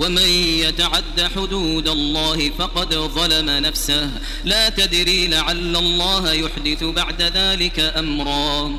ومن يتعد حدود الله فقد ظلم نفسه. لا تدري لعل الله يحدث بعد ذلك أمرا.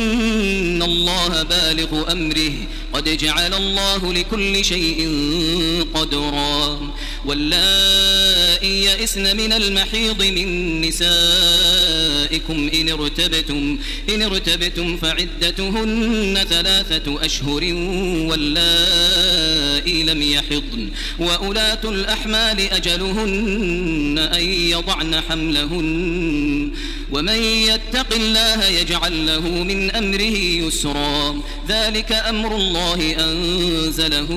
الله بالغ أمره قد جعل الله لكل شيء قدرا واللائي يئسن من المحيض من نسائكم إن ارتبتم إن ارتبتم فعدتهن ثلاثة أشهر واللائي لم يحضن وأولاة الأحمال أجلهن أن يضعن حملهن ومن يتق الله يجعل له من أمره يسرا. ذلك أمر الله أنزله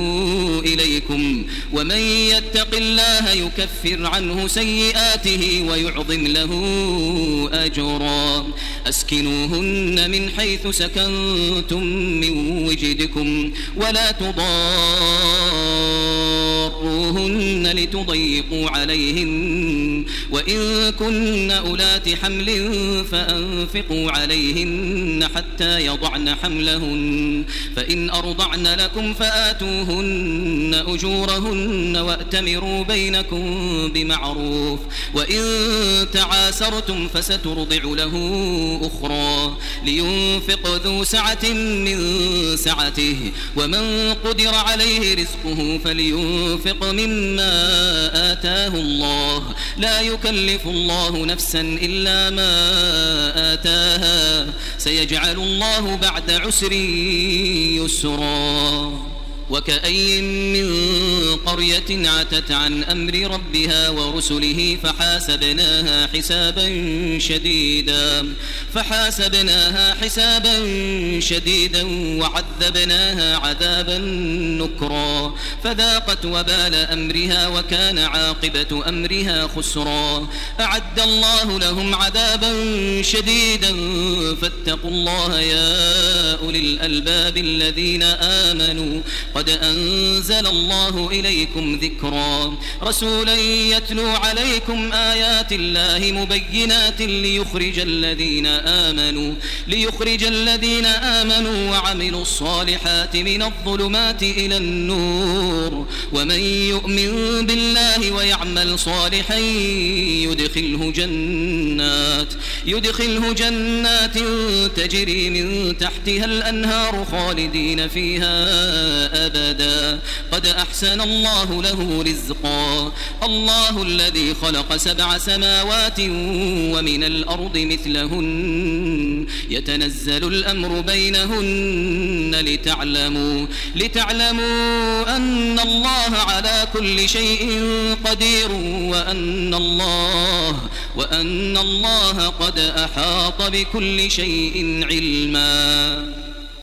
إليكم. ومن يتق الله يكفر عنه سيئاته ويعظم له أجرا. أسكنوهن من حيث سكنتم من وجدكم ولا تضاروهن لتضيقوا عليهن وإن كن أولات حمل فأنفقوا عليهن حتى يضعن حملهن فإن أرضعن لكم فآتوهن أجورهن وأتمروا بينكم بمعروف وإن تعاسرتم فسترضع له أخرى لينفق ذو سعة من سعته ومن قدر عليه رزقه فلينفق مما آتاه الله. لا يكلف الله نفسا إلا ما آتاها. سيجعل الله بعد عسر يسرا. وكأي من قرية عتت عن أمر ربها ورسله فحاسبناها حسابا شديدا فحاسبناها حسابا شديدا وعذبناها عذابا نكرا فذاقت وبال أمرها وكان عاقبة أمرها خسرا. أعد الله لهم عذابا شديدا فاتقوا الله يا أولي الألباب الذين آمنوا. قد أنزل الله إليكم ذكرا. رسولا يتلو عليكم آيات الله مبينات ليخرج الذين آمنوا ليخرج الذين آمنوا وعملوا الصالحات من الظلمات إلى النور. ومن يؤمن بالله ويعمل صالحا يدخله جنات يدخله جنات تجري من تحتها الأنهار خالدين فيها أبدا. قد أحسن الله له رزقا. الله الذي خلق سبع سماوات ومن الأرض مثلهن. يتنزل الأمر بينهن لتعلموا لتعلموا أن الله على كل شيء قدير وأن الله وأن الله قد أحاط بكل شيء علما.